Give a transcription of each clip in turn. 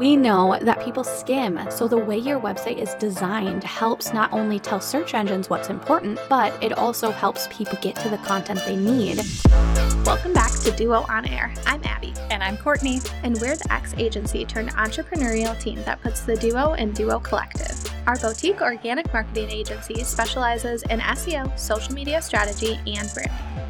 We know that people skim, so the way your website is designed helps not only tell search engines what's important, but it also helps people get to the content they need. Welcome back to Duo On Air. I'm Abby. And I'm Courtney. And we're the X agency turned entrepreneurial team that puts the Duo in Duo Collective. Our boutique organic marketing agency specializes in SEO, social media strategy, and branding.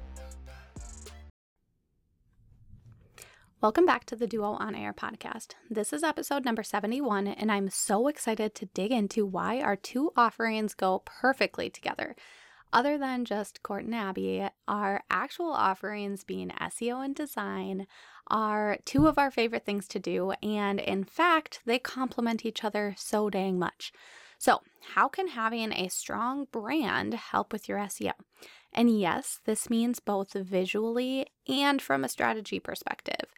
Welcome back to the Duo On Air podcast. This is episode number 71, and I'm so excited to dig into why our two offerings go perfectly together. Other than just Court and Abby, our actual offerings being SEO and design are two of our favorite things to do, and in fact, they complement each other so dang much. So, how can having a strong brand help with your SEO? And yes, this means both visually and from a strategy perspective.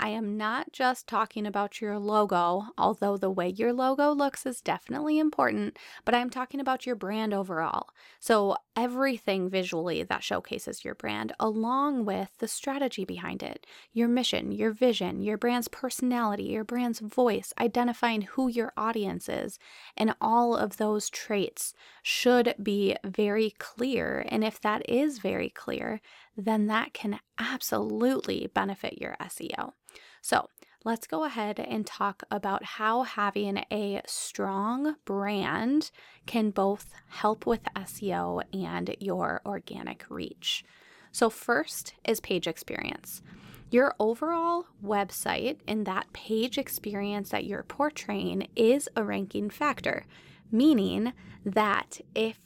I am not just talking about your logo, although the way your logo looks is definitely important, but I'm talking about your brand overall. So, everything visually that showcases your brand, along with the strategy behind it, your mission, your vision, your brand's personality, your brand's voice, identifying who your audience is, and all of those traits should be very clear. And if that is very clear, then that can absolutely benefit your SEO. So, let's go ahead and talk about how having a strong brand can both help with SEO and your organic reach. So, first is page experience. Your overall website and that page experience that you're portraying is a ranking factor, meaning that if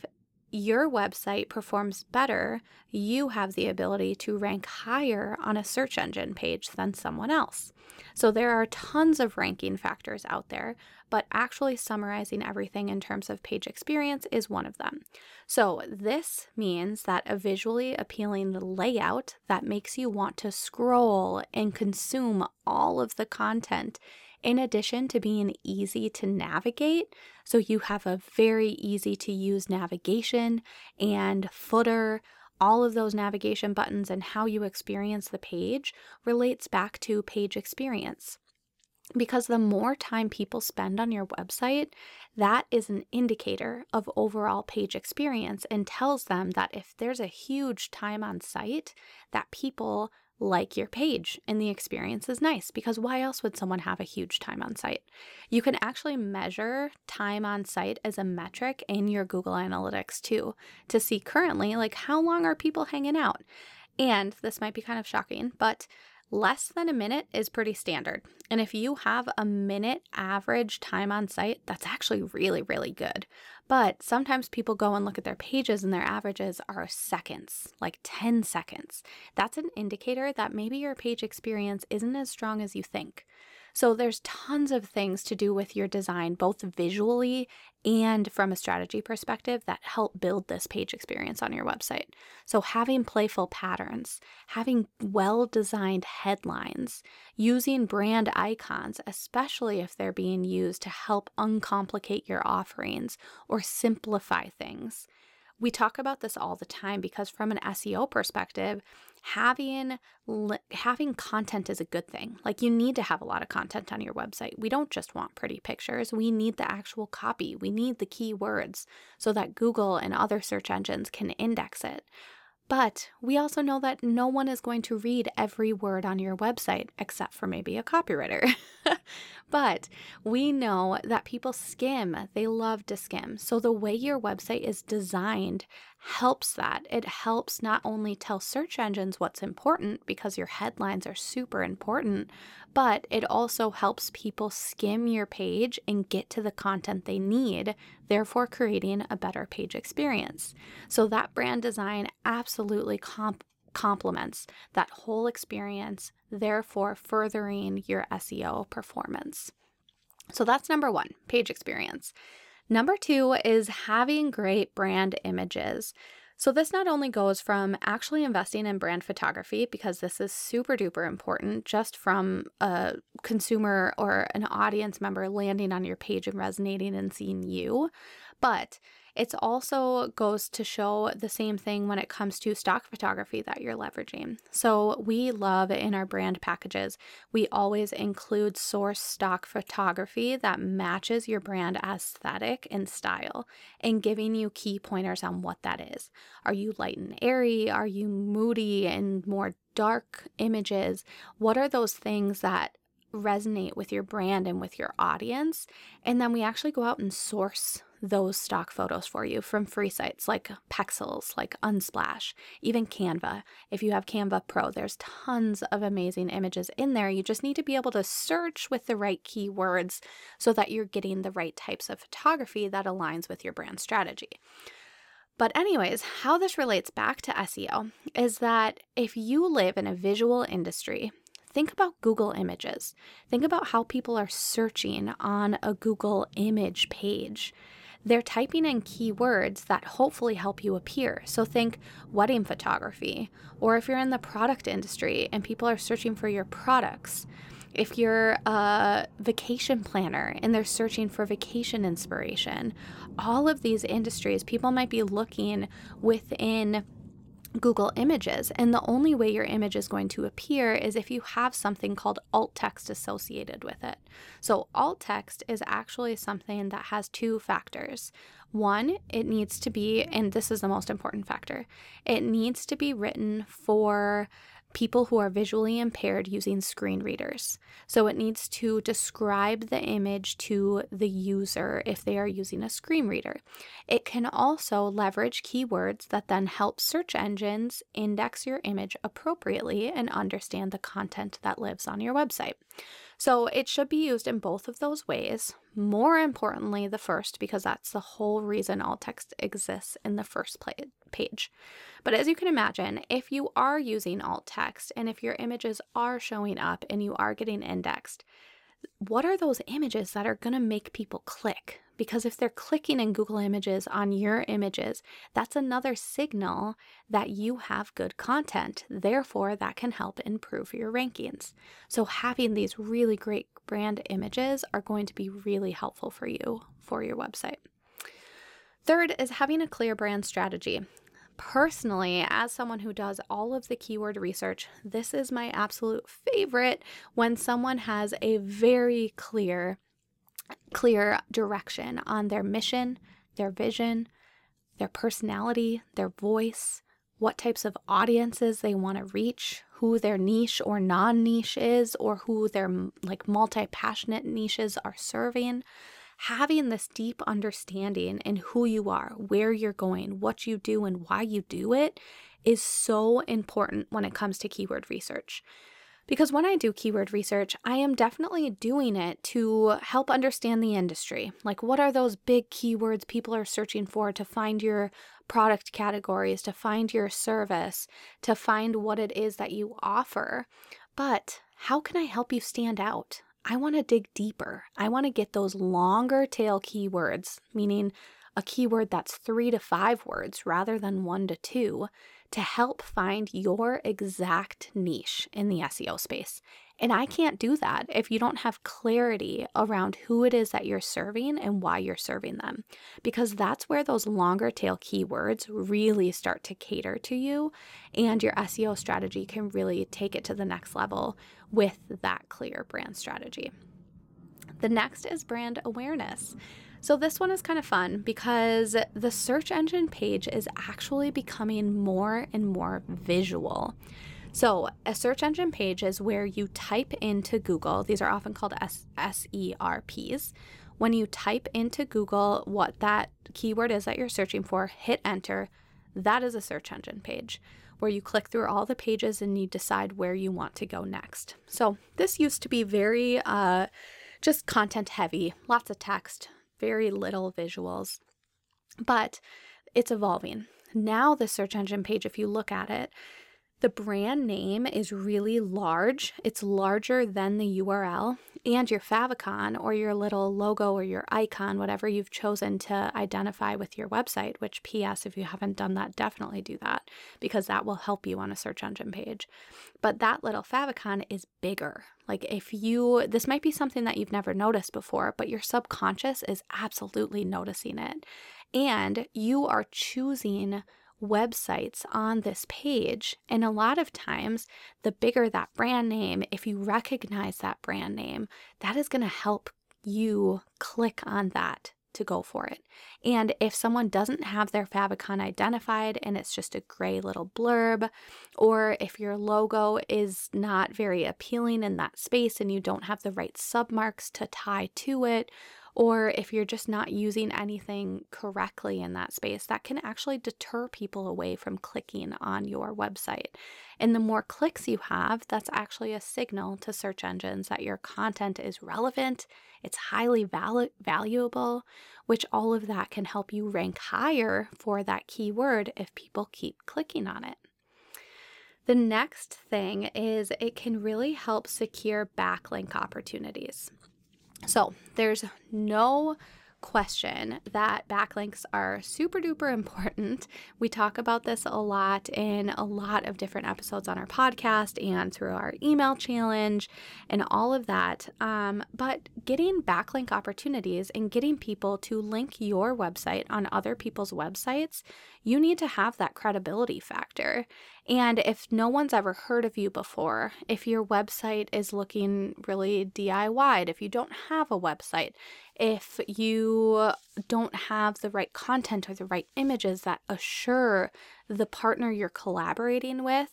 your website performs better, you have the ability to rank higher on a search engine page than someone else. So there are tons of ranking factors out there, but actually summarizing everything in terms of page experience is one of them. So this means that a visually appealing layout that makes you want to scroll and consume all of the content in addition to being easy to navigate. So you have a very easy to use navigation and footer. All of those navigation buttons and how you experience the page relates back to page experience. Because the more time people spend on your website, that is an indicator of overall page experience and tells them that if there's a huge time on site, that people like your page and the experience is nice because why else would someone have a huge time on site? You can actually measure time on site as a metric in your Google Analytics too to see currently like how long are people hanging out. And this might be kind of shocking, but less than a minute is pretty standard. And if you have a minute average time on site, that's actually really, really good. But sometimes people go and look at their pages and their averages are seconds, like 10 seconds. That's an indicator that maybe your page experience isn't as strong as you think. So there's tons of things to do with your design, both visually and from a strategy perspective, that help build this page experience on your website. So having playful patterns, having well designed headlines, using brand icons, especially if they're being used to help uncomplicate your offerings or simplify things. We talk about this all the time because from an SEO perspective, having having content is a good thing. Like you need to have a lot of content on your website. We don't just want pretty pictures. We need the actual copy. We need the keywords so that Google and other search engines can index it. But we also know that no one is going to read every word on your website except for maybe a copywriter. but we know that people skim, they love to skim. So the way your website is designed helps that. It helps not only tell search engines what's important because your headlines are super important, but it also helps people skim your page and get to the content they need, therefore creating a better page experience. So that brand design absolutely comp- complements that whole experience, therefore furthering your SEO performance. So that's number one page experience. Number two is having great brand images. So, this not only goes from actually investing in brand photography, because this is super duper important, just from a consumer or an audience member landing on your page and resonating and seeing you, but it also goes to show the same thing when it comes to stock photography that you're leveraging. So, we love in our brand packages, we always include source stock photography that matches your brand aesthetic and style and giving you key pointers on what that is. Are you light and airy? Are you moody and more dark images? What are those things that resonate with your brand and with your audience? And then we actually go out and source those stock photos for you from free sites like Pexels, like Unsplash, even Canva. If you have Canva Pro, there's tons of amazing images in there. You just need to be able to search with the right keywords so that you're getting the right types of photography that aligns with your brand strategy. But, anyways, how this relates back to SEO is that if you live in a visual industry, think about Google Images. Think about how people are searching on a Google image page they're typing in keywords that hopefully help you appear. So think wedding photography, or if you're in the product industry and people are searching for your products. If you're a vacation planner and they're searching for vacation inspiration, all of these industries, people might be looking within Google Images. And the only way your image is going to appear is if you have something called alt text associated with it. So, alt text is actually something that has two factors. One, it needs to be, and this is the most important factor, it needs to be written for people who are visually impaired using screen readers. So it needs to describe the image to the user if they are using a screen reader. It can also leverage keywords that then help search engines index your image appropriately and understand the content that lives on your website. So it should be used in both of those ways. More importantly, the first, because that's the whole reason alt text exists in the first page. But as you can imagine, if you are using alt text and if your images are showing up and you are getting indexed, what are those images that are going to make people click? Because if they're clicking in Google Images on your images, that's another signal that you have good content. Therefore, that can help improve your rankings. So, having these really great brand images are going to be really helpful for you for your website. Third is having a clear brand strategy. Personally, as someone who does all of the keyword research, this is my absolute favorite when someone has a very clear clear direction on their mission, their vision, their personality, their voice, what types of audiences they want to reach, who their niche or non-niche is or who their like multi-passionate niches are serving having this deep understanding in who you are, where you're going, what you do, and why you do it is so important when it comes to keyword research. Because when I do keyword research, I am definitely doing it to help understand the industry. Like, what are those big keywords people are searching for to find your product categories, to find your service, to find what it is that you offer? But how can I help you stand out? I want to dig deeper. I want to get those longer tail keywords, meaning a keyword that's three to five words rather than one to two, to help find your exact niche in the SEO space. And I can't do that if you don't have clarity around who it is that you're serving and why you're serving them. Because that's where those longer tail keywords really start to cater to you, and your SEO strategy can really take it to the next level with that clear brand strategy. The next is brand awareness. So, this one is kind of fun because the search engine page is actually becoming more and more visual. So, a search engine page is where you type into Google, these are often called S- SERPs. When you type into Google what that keyword is that you're searching for, hit enter, that is a search engine page where you click through all the pages and you decide where you want to go next. So, this used to be very uh, just content heavy, lots of text, very little visuals. But it's evolving. Now, the search engine page, if you look at it, the brand name is really large, it's larger than the URL, and your favicon or your little logo or your icon, whatever you've chosen to identify with your website, which, P.S., if you haven't done that, definitely do that because that will help you on a search engine page. But that little favicon is bigger. Like if you, this might be something that you've never noticed before, but your subconscious is absolutely noticing it. And you are choosing websites on this page. And a lot of times, the bigger that brand name, if you recognize that brand name, that is going to help you click on that to go for it. And if someone doesn't have their favicon identified and it's just a gray little blurb, or if your logo is not very appealing in that space and you don't have the right submarks to tie to it, or if you're just not using anything correctly in that space, that can actually deter people away from clicking on your website. And the more clicks you have, that's actually a signal to search engines that your content is relevant, it's highly val- valuable, which all of that can help you rank higher for that keyword if people keep clicking on it. The next thing is it can really help secure backlink opportunities. So there's no question that backlinks are super duper important. We talk about this a lot in a lot of different episodes on our podcast and through our email challenge and all of that. Um, but getting backlink opportunities and getting people to link your website on other people's websites, you need to have that credibility factor. And if no one's ever heard of you before, if your website is looking really DIY, if you don't have a website, if you don't have the right content or the right images that assure the partner you're collaborating with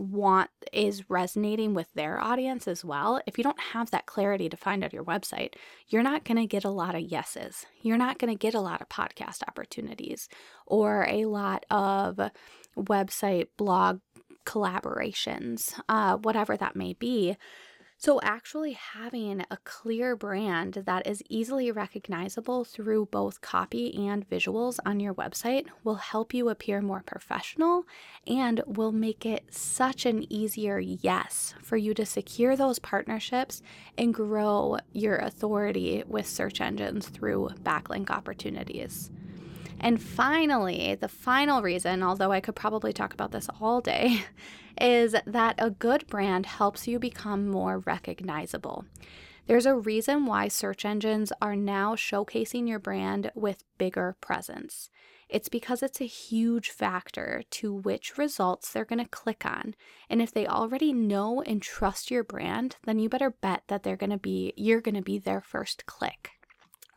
want is resonating with their audience as well, if you don't have that clarity defined on your website, you're not going to get a lot of yeses. You're not going to get a lot of podcast opportunities or a lot of website blog collaborations, uh, whatever that may be. So, actually having a clear brand that is easily recognizable through both copy and visuals on your website will help you appear more professional and will make it such an easier yes for you to secure those partnerships and grow your authority with search engines through backlink opportunities. And finally, the final reason, although I could probably talk about this all day, is that a good brand helps you become more recognizable. There's a reason why search engines are now showcasing your brand with bigger presence. It's because it's a huge factor to which results they're going to click on. And if they already know and trust your brand, then you better bet that they're going to be you're going to be their first click.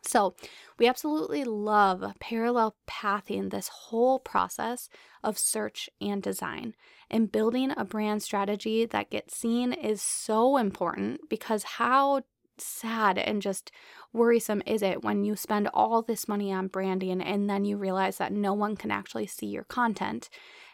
So, we absolutely love parallel pathing this whole process of search and design. And building a brand strategy that gets seen is so important because how sad and just worrisome is it when you spend all this money on branding and then you realize that no one can actually see your content,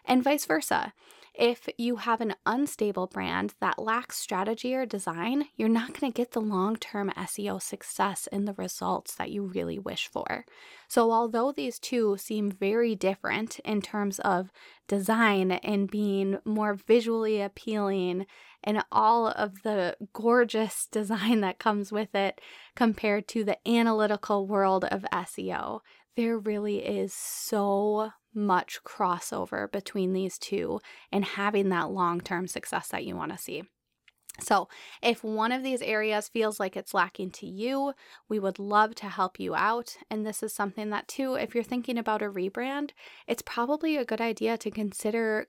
and vice versa. If you have an unstable brand that lacks strategy or design, you're not going to get the long term SEO success and the results that you really wish for. So, although these two seem very different in terms of design and being more visually appealing and all of the gorgeous design that comes with it compared to the analytical world of SEO, there really is so much crossover between these two and having that long term success that you want to see. So, if one of these areas feels like it's lacking to you, we would love to help you out. And this is something that, too, if you're thinking about a rebrand, it's probably a good idea to consider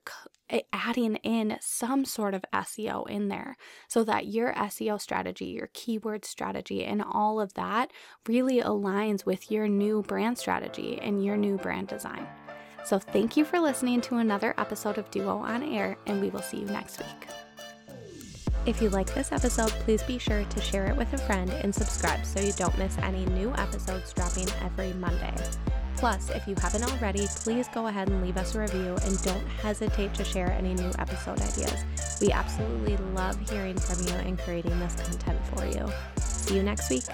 adding in some sort of SEO in there so that your SEO strategy, your keyword strategy, and all of that really aligns with your new brand strategy and your new brand design. So, thank you for listening to another episode of Duo on Air, and we will see you next week. If you like this episode, please be sure to share it with a friend and subscribe so you don't miss any new episodes dropping every Monday. Plus, if you haven't already, please go ahead and leave us a review and don't hesitate to share any new episode ideas. We absolutely love hearing from you and creating this content for you. See you next week.